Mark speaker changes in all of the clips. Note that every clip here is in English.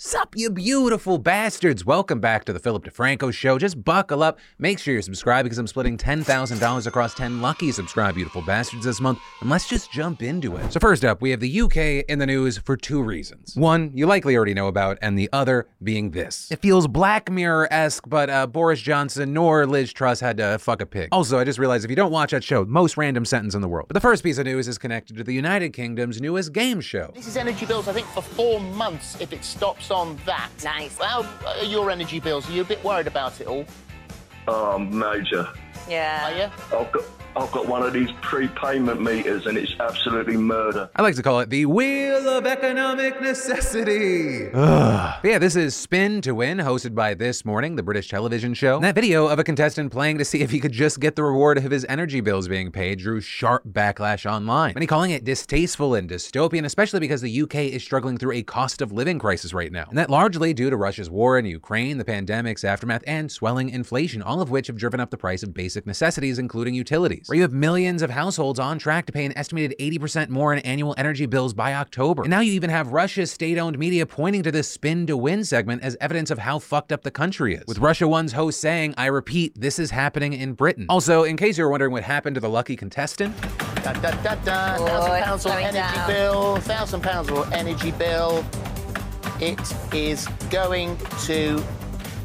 Speaker 1: Sup, you beautiful bastards! Welcome back to the Philip DeFranco Show. Just buckle up. Make sure you're subscribed because I'm splitting $10,000 across 10 lucky subscribe beautiful bastards this month. And let's just jump into it. So, first up, we have the UK in the news for two reasons. One, you likely already know about, and the other being this. It feels Black Mirror esque, but uh, Boris Johnson nor Liz Truss had to fuck a pig. Also, I just realized if you don't watch that show, most random sentence in the world. But the first piece of news is connected to the United Kingdom's newest game show.
Speaker 2: This is energy bills, I think, for four months if it stops on that.
Speaker 3: Nice.
Speaker 2: How are your energy bills? Are you a bit worried about it all?
Speaker 4: Oh, major.
Speaker 3: Yeah.
Speaker 2: Are you?
Speaker 4: I've got I've got one of these prepayment meters and it's absolutely murder.
Speaker 1: I like to call it the Wheel of Economic Necessity. Ugh. But yeah, this is Spin to Win, hosted by This Morning, the British television show. And that video of a contestant playing to see if he could just get the reward of his energy bills being paid drew sharp backlash online. Many calling it distasteful and dystopian, especially because the UK is struggling through a cost of living crisis right now. And that largely due to Russia's war in Ukraine, the pandemic's aftermath, and swelling inflation, all of which have driven up the price of basic necessities, including utilities. Where you have millions of households on track to pay an estimated 80% more in annual energy bills by October. And now you even have Russia's state owned media pointing to this spin to win segment as evidence of how fucked up the country is. With Russia One's host saying, I repeat, this is happening in Britain. Also, in case you're wondering what happened to the lucky contestant,
Speaker 2: Da, da, da, da.
Speaker 3: Oh,
Speaker 2: thousand pounds on energy
Speaker 3: down.
Speaker 2: bill. Thousand pounds on energy bill. It is going to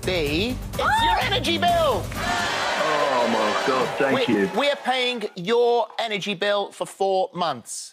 Speaker 2: be. It's your energy bill.
Speaker 4: Oh my god, thank
Speaker 2: we,
Speaker 4: you.
Speaker 2: We're paying your energy bill for four months.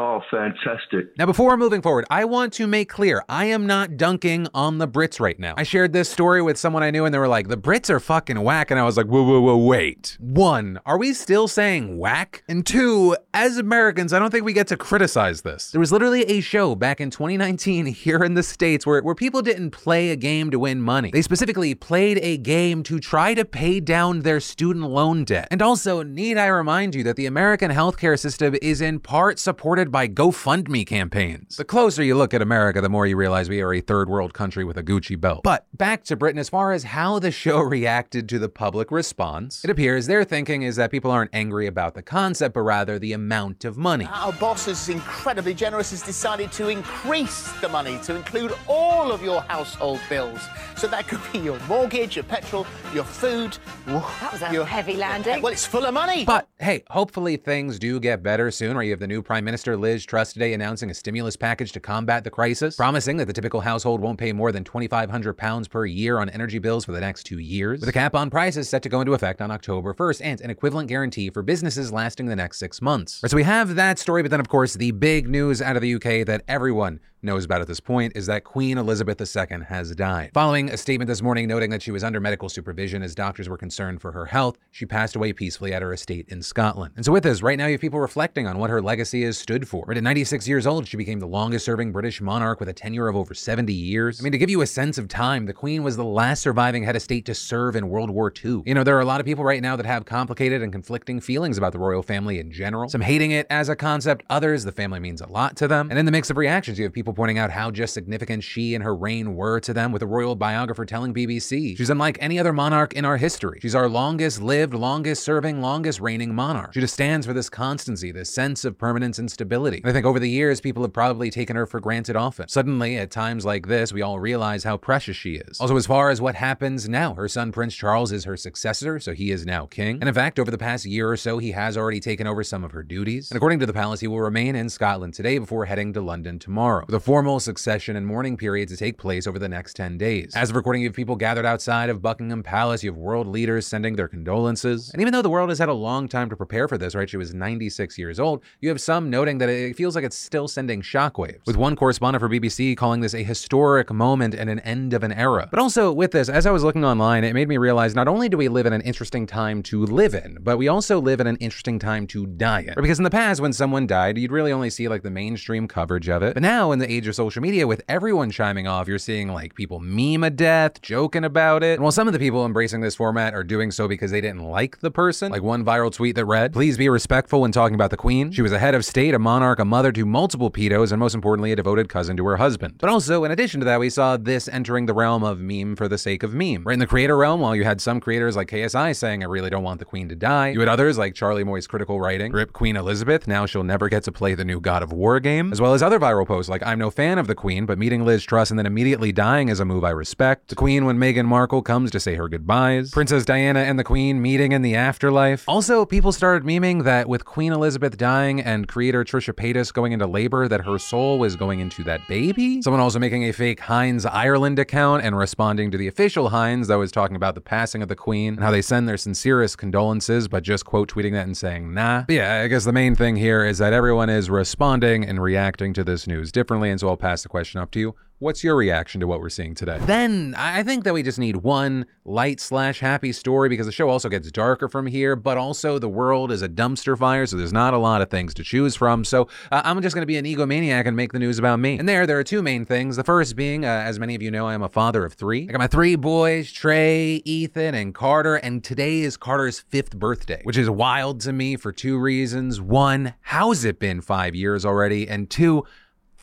Speaker 4: Oh, fantastic.
Speaker 1: Now, before moving forward, I want to make clear I am not dunking on the Brits right now. I shared this story with someone I knew, and they were like, the Brits are fucking whack. And I was like, whoa, whoa, whoa, wait. One, are we still saying whack? And two, as Americans, I don't think we get to criticize this. There was literally a show back in 2019 here in the States where, where people didn't play a game to win money. They specifically played a game to try to pay down their student loan debt. And also, need I remind you that the American healthcare system is in part supported by GoFundMe campaigns. The closer you look at America, the more you realize we are a third world country with a Gucci belt. But back to Britain, as far as how the show reacted to the public response, it appears their thinking is that people aren't angry about the concept, but rather the amount of money.
Speaker 2: Our boss is incredibly generous, has decided to increase the money to include all of your household bills. So that could be your mortgage, your petrol, your food.
Speaker 3: That was a
Speaker 2: your-
Speaker 3: heavy landing.
Speaker 2: Well, it's full of money.
Speaker 1: But hey, hopefully things do get better soon, or you have the new Prime Minister Liz Truss today announcing a stimulus package to combat the crisis, promising that the typical household won't pay more than £2,500 per year on energy bills for the next two years, with a cap on prices set to go into effect on October 1st, and an equivalent guarantee for businesses lasting the next six months. Right, so we have that story, but then of course the big news out of the UK that everyone knows about at this point is that Queen Elizabeth II has died. Following a statement this morning noting that she was under medical supervision as doctors were concerned for her health, she passed away peacefully at her estate in Scotland. And so with this, right now you have people reflecting on what her legacy has stood for. Right at 96 years old, she became the longest serving British monarch with a tenure of over 70 years. I mean, to give you a sense of time, the Queen was the last surviving head of state to serve in World War II. You know, there are a lot of people right now that have complicated and conflicting feelings about the royal family in general. Some hating it as a concept, others, the family means a lot to them. And in the mix of reactions, you have people pointing out how just significant she and her reign were to them, with a royal biographer telling BBC she's unlike any other monarch in our history. She's our longest lived, longest serving, longest reigning monarch. She just stands for this constancy, this sense of permanence and stability. And I think over the years, people have probably taken her for granted often. Suddenly, at times like this, we all realize how precious she is. Also, as far as what happens now, her son Prince Charles is her successor, so he is now king. And in fact, over the past year or so, he has already taken over some of her duties. And according to the palace, he will remain in Scotland today before heading to London tomorrow, with a formal succession and mourning period to take place over the next 10 days. As of recording, you have people gathered outside of Buckingham Palace, you have world leaders sending their condolences. And even though the world has had a long time to prepare for this, right? She was 96 years old, you have some noting that it feels like it's still sending shockwaves, with one correspondent for BBC calling this a historic moment and an end of an era. But also with this, as I was looking online, it made me realize not only do we live in an interesting time to live in, but we also live in an interesting time to die in. Because in the past, when someone died, you'd really only see like the mainstream coverage of it. But now, in the age of social media, with everyone chiming off, you're seeing like people meme a death, joking about it. And while some of the people embracing this format are doing so because they didn't like the person, like one viral tweet that read, Please be respectful when talking about the queen. She was a head of state, a monarch, a mother to multiple pedos, and most importantly, a devoted cousin to her husband. But also, in addition to that, we saw this entering the realm of meme for the sake of meme. Right in the creator realm, while you had some creators like KSI saying, I really don't want the queen to die, you had others like Charlie MoistCr1TiKaL writing, Rip Queen Elizabeth, now she'll never get to play the new God of War game, as well as other viral posts like I'm I'm no fan of the Queen, but meeting Liz Truss and then immediately dying is a move I respect. The Queen when Meghan Markle comes to say her goodbyes. Princess Diana and the Queen meeting in the afterlife. Also, people started memeing that with Queen Elizabeth dying and creator Trisha Paytas going into labor, that her soul was going into that baby. Someone also making a fake Heinz Ireland account and responding to the official Heinz that was talking about the passing of the Queen and how they send their sincerest condolences, but just quote tweeting that and saying nah. But yeah, I guess the main thing here is that everyone is responding and reacting to this news differently, so I'll pass the question up to you. What's your reaction to what we're seeing today? Then I think that we just need one light slash happy story because the show also gets darker from here, but also the world is a dumpster fire, so there's not a lot of things to choose from. So uh, I'm just going to be an egomaniac and make the news about me. And there, there are two main things. The first being, uh, as many of you know, I am a father of three. I got my three boys, Trey, Ethan, and Carter, and today is Carter's fifth birthday, which is wild to me for two reasons. One, how's it been five years already? And two,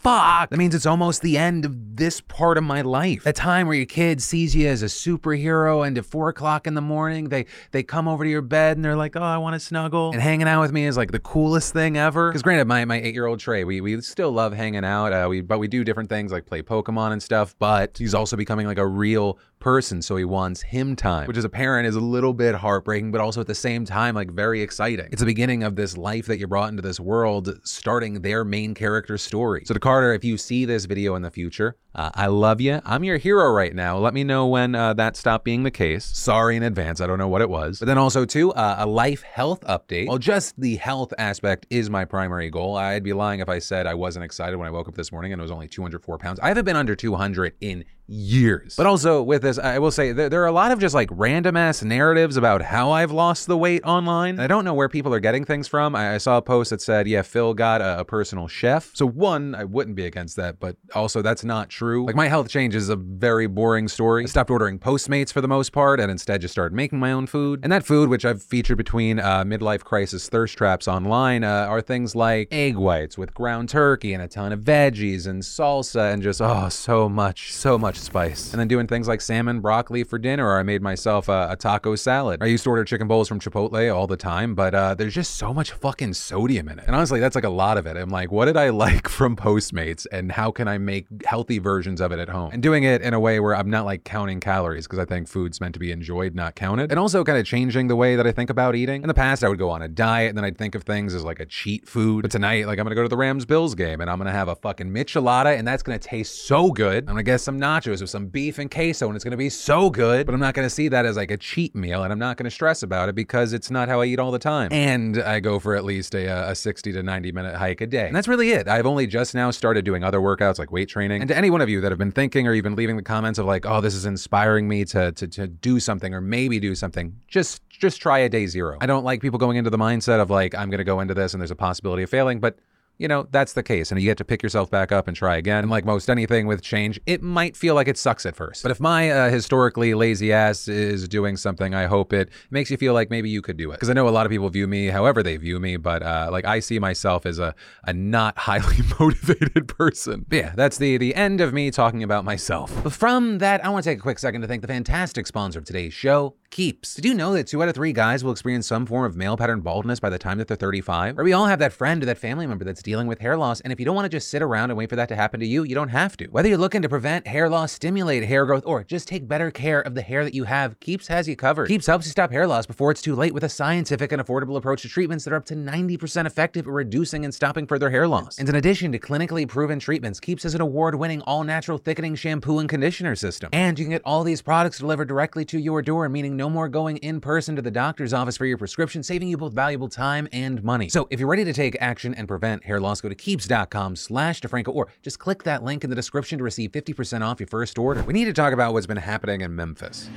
Speaker 1: fuck. That means it's almost the end of this part of my life. That time where your kid sees you as a superhero and at four o'clock in the morning, they they come over to your bed and they're like, oh, I want to snuggle. And hanging out with me is like the coolest thing ever. Because granted, my, my eight-year-old Trey, we, we still love hanging out. Uh, we But we do different things like play Pokemon and stuff, but he's also becoming like a real person, so he wants him time, which as a parent is a little bit heartbreaking, but also at the same time, like very exciting. It's the beginning of this life that you brought into this world, starting their main character story. So to Carter, if you see this video in the future, uh, I love you. I'm your hero right now. Let me know when uh, that stopped being the case. Sorry in advance. I don't know what it was. But then also, too, uh, a life health update. Well, just the health aspect is my primary goal. I'd be lying if I said I wasn't excited when I woke up this morning and it was only 204 pounds. I haven't been under 200 in years. But also with this, I will say there, there are a lot of just like random ass narratives about how I've lost the weight online. I don't know where people are getting things from. I, I saw a post that said, yeah, Phil got a, a, personal chef. So one, I wouldn't be against that, but also that's not true. Like my health change is a very boring story. I stopped ordering Postmates for the most part and instead just started making my own food. And that food, which I've featured between uh, midlife crisis thirst traps online, uh, are things like egg whites with ground turkey and a ton of veggies and salsa and just, oh, so much, so much much spice. And then doing things like salmon, broccoli for dinner, or I made myself a, a taco salad. I used to order chicken bowls from Chipotle all the time, but uh, there's just so much fucking sodium in it. And honestly, that's like a lot of it. I'm like, what did I like from Postmates and how can I make healthy versions of it at home? And doing it in a way where I'm not like counting calories because I think food's meant to be enjoyed, not counted. And also kind of changing the way that I think about eating. In the past, I would go on a diet and then I'd think of things as like a cheat food. But tonight, like I'm gonna go to the Rams Bills game and I'm gonna have a fucking Michelada and that's gonna taste so good. I'm gonna get some nachos nachos with some beef and queso, and it's gonna be so good. But I'm not gonna see that as like a cheat meal, and I'm not gonna stress about it because it's not how I eat all the time. And I go for at least a, a 60 to 90 minute hike a day. And that's really it. I've only just now started doing other workouts like weight training. And to any one of you that have been thinking or even leaving the comments of like, oh, this is inspiring me to, to, to do something or maybe do something, just just try a day zero. I don't like people going into the mindset of like, I'm going to go into this and there's a possibility of failing, but you know, that's the case. And you get to pick yourself back up and try again. And like most anything with change, it might feel like it sucks at first. But if my uh, historically lazy ass is doing something, I hope it makes you feel like maybe you could do it. Because I know a lot of people view me however they view me, but uh, like I see myself as a, a not highly motivated person. But yeah, that's the, the end of me talking about myself. But from that, I want to take a quick second to thank the fantastic sponsor of today's show, Keeps. Did you know that two out of three guys will experience some form of male pattern baldness by the time that they're 35? Or we all have that friend or that family member that's dealing with hair loss, and if you don't want to just sit around and wait for that to happen to you, you don't have to. Whether you're looking to prevent hair loss, stimulate hair growth, or just take better care of the hair that you have, Keeps has you covered. Keeps helps you stop hair loss before it's too late with a scientific and affordable approach to treatments that are up to 90% effective at reducing and stopping further hair loss. And in addition to clinically proven treatments, Keeps has an award-winning all-natural thickening shampoo and conditioner system. And you can get all these products delivered directly to your door, meaning no more going in person to the doctor's office for your prescription, saving you both valuable time and money. So if you're ready to take action and prevent hair loss, go to keeps.com slash DeFranco or just click that link in the description to receive 50% off your first order. We need to talk about what's been happening in Memphis.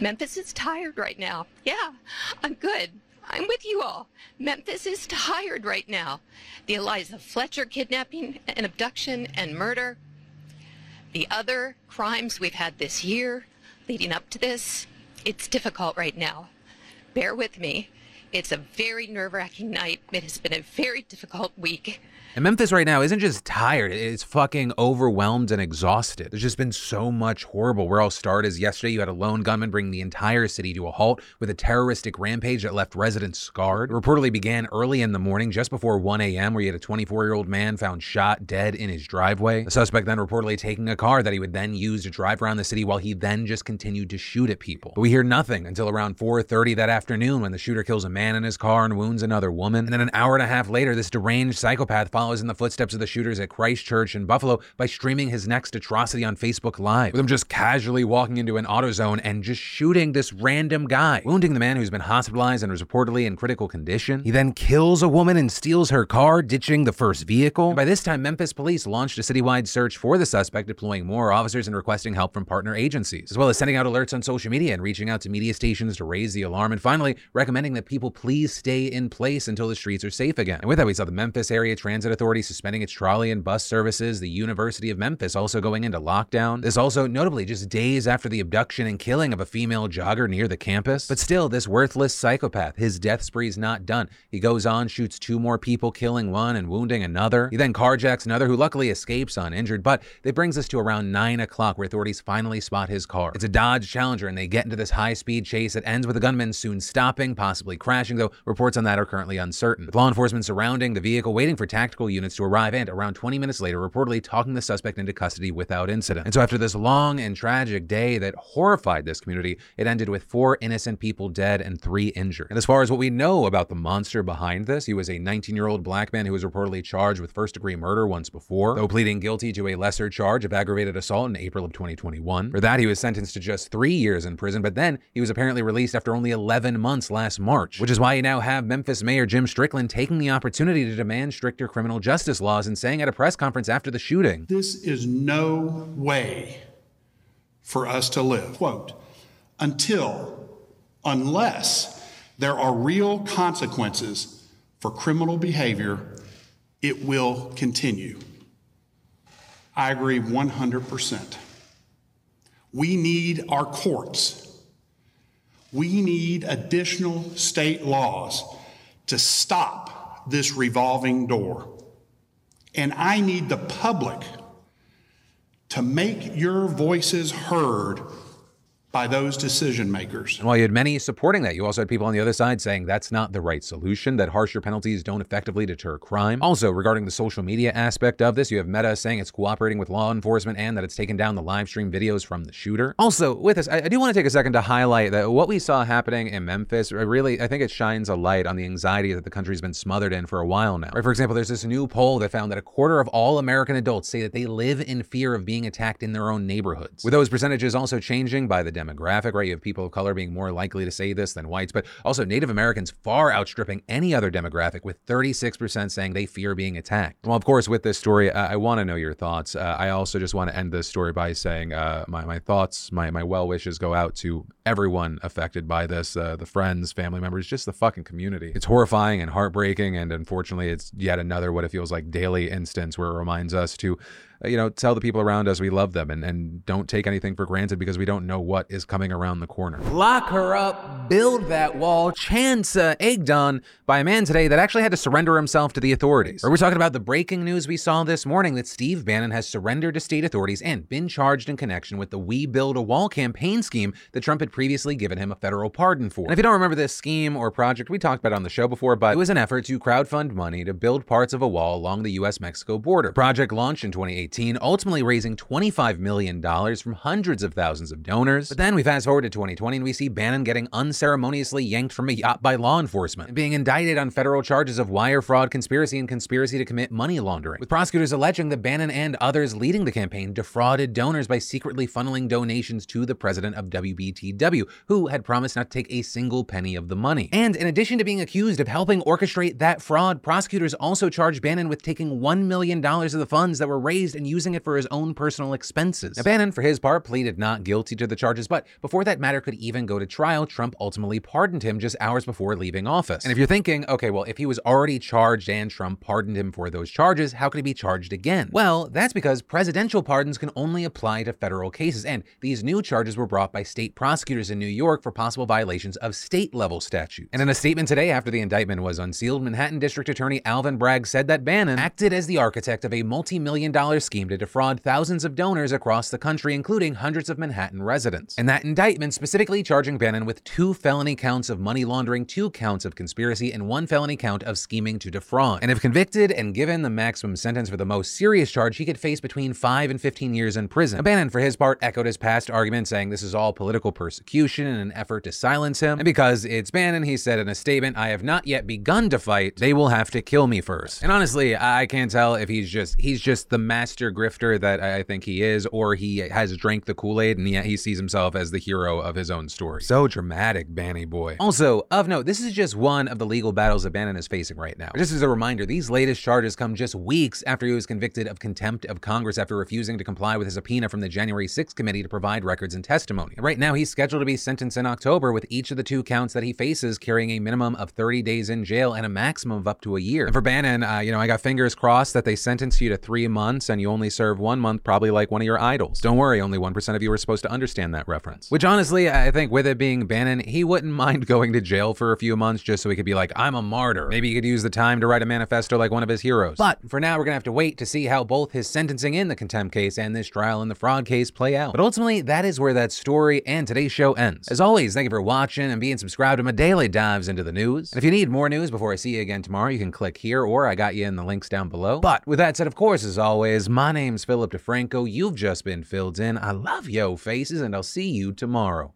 Speaker 3: Memphis is tired right now. Yeah, I'm good. I'm with you all. Memphis is tired right now. The Eliza Fletcher kidnapping and abduction and murder. The other crimes we've had this year leading up to this, it's difficult right now. Bear with me. It's a very nerve wracking night. It has been a very difficult week.
Speaker 1: And Memphis right now isn't just tired, it's fucking overwhelmed and exhausted. There's just been so much horrible. Where I'll start is yesterday you had a lone gunman bring the entire city to a halt with a terroristic rampage that left residents scarred. It reportedly began early in the morning, just before 1 a.m., where you had a 24 year old man found shot dead in his driveway. The suspect then reportedly taking a car that he would then use to drive around the city while he then just continued to shoot at people. But we hear nothing until around 4:30 that afternoon when the shooter kills a man in his car and wounds another woman. And then an hour and a half later, this deranged psychopath follows in the footsteps of the shooters at Christchurch in Buffalo by streaming his next atrocity on Facebook Live, with him just casually walking into an AutoZone and just shooting this random guy, wounding the man who's been hospitalized and was reportedly in critical condition. He then kills a woman and steals her car, ditching the first vehicle. And by this time, Memphis police launched a citywide search for the suspect, deploying more officers and requesting help from partner agencies, as well as sending out alerts on social media and reaching out to media stations to raise the alarm, and finally recommending that people please stay in place until the streets are safe again. And with that, we saw the Memphis Area Transit Authority suspending its trolley and bus services, the University of Memphis also going into lockdown. This also notably just days after the abduction and killing of a female jogger near the campus. But still, this worthless psychopath, his death spree's not done. He goes on, shoots two more people, killing one and wounding another. He then carjacks another who luckily escapes uninjured. But that brings us to around 9 o'clock where authorities finally spot his car. It's a Dodge Challenger and they get into this high speed chase that ends with the gunman soon stopping, possibly crashing, though reports on that are currently uncertain. With law enforcement surrounding the vehicle, waiting for tactical units to arrive, and around 20 minutes later, reportedly talking the suspect into custody without incident. And so, after this long and tragic day that horrified this community, it ended with four innocent people dead and three injured. And as far as what we know about the monster behind this, he was a 19 year old black man who was reportedly charged with first degree murder once before, though pleading guilty to a lesser charge of aggravated assault in April of 2021. For that, he was sentenced to just three years in prison, but then he was apparently released after only 11 months last March, which is why you now have Memphis Mayor Jim Strickland taking the opportunity to demand stricter criminal justice laws and saying at a press conference after the shooting,
Speaker 5: This is no way for us to live. Quote, until, unless there are real consequences for criminal behavior, it will continue. I agree 100%. We need our courts. We need additional state laws to stop this revolving door. And I need the public to make your voices heard by those decision makers.
Speaker 1: And while you had many supporting that, you also had people on the other side saying that's not the right solution, that harsher penalties don't effectively deter crime. Also, regarding the social media aspect of this, you have Meta saying it's cooperating with law enforcement and that it's taken down the live stream videos from the shooter. Also, with this, I, I do want to take a second to highlight that what we saw happening in Memphis, uh, really, I think it shines a light on the anxiety that the country's been smothered in for a while now. Right, for example, there's this new poll that found that a quarter of all American adults say that they live in fear of being attacked in their own neighborhoods. With those percentages also changing by the demographic, right? You have people of color being more likely to say this than whites, but also Native Americans far outstripping any other demographic, with 36% saying they fear being attacked. Well, of course, with this story, I want to know your thoughts. Uh, I also just want to end this story by saying uh, my, my thoughts, my, my well wishes go out to everyone affected by this uh, the friends, family members, just the fucking community. It's horrifying and heartbreaking, and unfortunately, it's yet another what it feels like daily instance where it reminds us to you know, tell the people around us we love them and, and don't take anything for granted because we don't know what is coming around the corner. Lock her up, build that wall, chance uh, egged on by a man today that actually had to surrender himself to the authorities. Or we're talking about the breaking news we saw this morning that Steve Bannon has surrendered to state authorities and been charged in connection with the We Build a Wall campaign scheme that Trump had previously given him a federal pardon for. And if you don't remember this scheme or project, we talked about on the show before, but it was an effort to crowdfund money to build parts of a wall along the US Mexico border. Project launched in 2018 ultimately raising $25 million from hundreds of thousands of donors. But then we fast forward to 2020 and we see Bannon getting unceremoniously yanked from a yacht by law enforcement, and being indicted on federal charges of wire fraud, conspiracy, and conspiracy to commit money laundering, with prosecutors alleging that Bannon and others leading the campaign defrauded donors by secretly funneling donations to the president of WBTW, who had promised not to take a single penny of the money. And in addition to being accused of helping orchestrate that fraud, prosecutors also charged Bannon with taking $1 million of the funds that were raised and using it for his own personal expenses. Now, Bannon, for his part, pleaded not guilty to the charges, but before that matter could even go to trial, Trump ultimately pardoned him just hours before leaving office. And if you're thinking, okay, well, if he was already charged and Trump pardoned him for those charges, how could he be charged again? Well, that's because presidential pardons can only apply to federal cases, and these new charges were brought by state prosecutors in New York for possible violations of state level statutes. And in a statement today after the indictment was unsealed, Manhattan District Attorney Alvin Bragg said that Bannon acted as the architect of a multi million dollar scheme to defraud thousands of donors across the country, including hundreds of Manhattan residents. And that indictment specifically charging Bannon with two felony counts of money laundering, two counts of conspiracy, and one felony count of scheming to defraud. And if convicted and given the maximum sentence for the most serious charge, he could face between 5 and 15 years in prison. Bannon, for his part, echoed his past argument, saying this is all political persecution in an effort to silence him. And because it's Bannon, he said in a statement, I have not yet begun to fight. They will have to kill me first. And honestly, I can't tell if he's just he's just the master grifter that I think he is, or he has drank the Kool-Aid and yet he sees himself as the hero of his own story. So dramatic, Banny boy. Also, of note, this is just one of the legal battles that Bannon is facing right now. Just as a reminder, these latest charges come just weeks after he was convicted of contempt of Congress after refusing to comply with a subpoena from the January 6th committee to provide records and testimony. Right now, he's scheduled to be sentenced in October with each of the two counts that he faces carrying a minimum of 30 days in jail and a maximum of up to a year. And for Bannon, uh, you know, I got fingers crossed that they sentence you to three months and you only serve one month, probably like one of your idols. Don't worry, only 1% of you are supposed to understand that reference. Which honestly, I think with it being Bannon, he wouldn't mind going to jail for a few months just so he could be like, I'm a martyr. Maybe he could use the time to write a manifesto like one of his heroes. But for now, we're gonna have to wait to see how both his sentencing in the contempt case and this trial in the fraud case play out. But ultimately, that is where that story and today's show ends. As always, thank you for watching and being subscribed to my daily dives into the news. And if you need more news before I see you again tomorrow, you can click here or I got you in the links down below. But with that said, of course, as always, my name's Philip DeFranco. You've just been filled in. I love yo faces, and I'll see you tomorrow.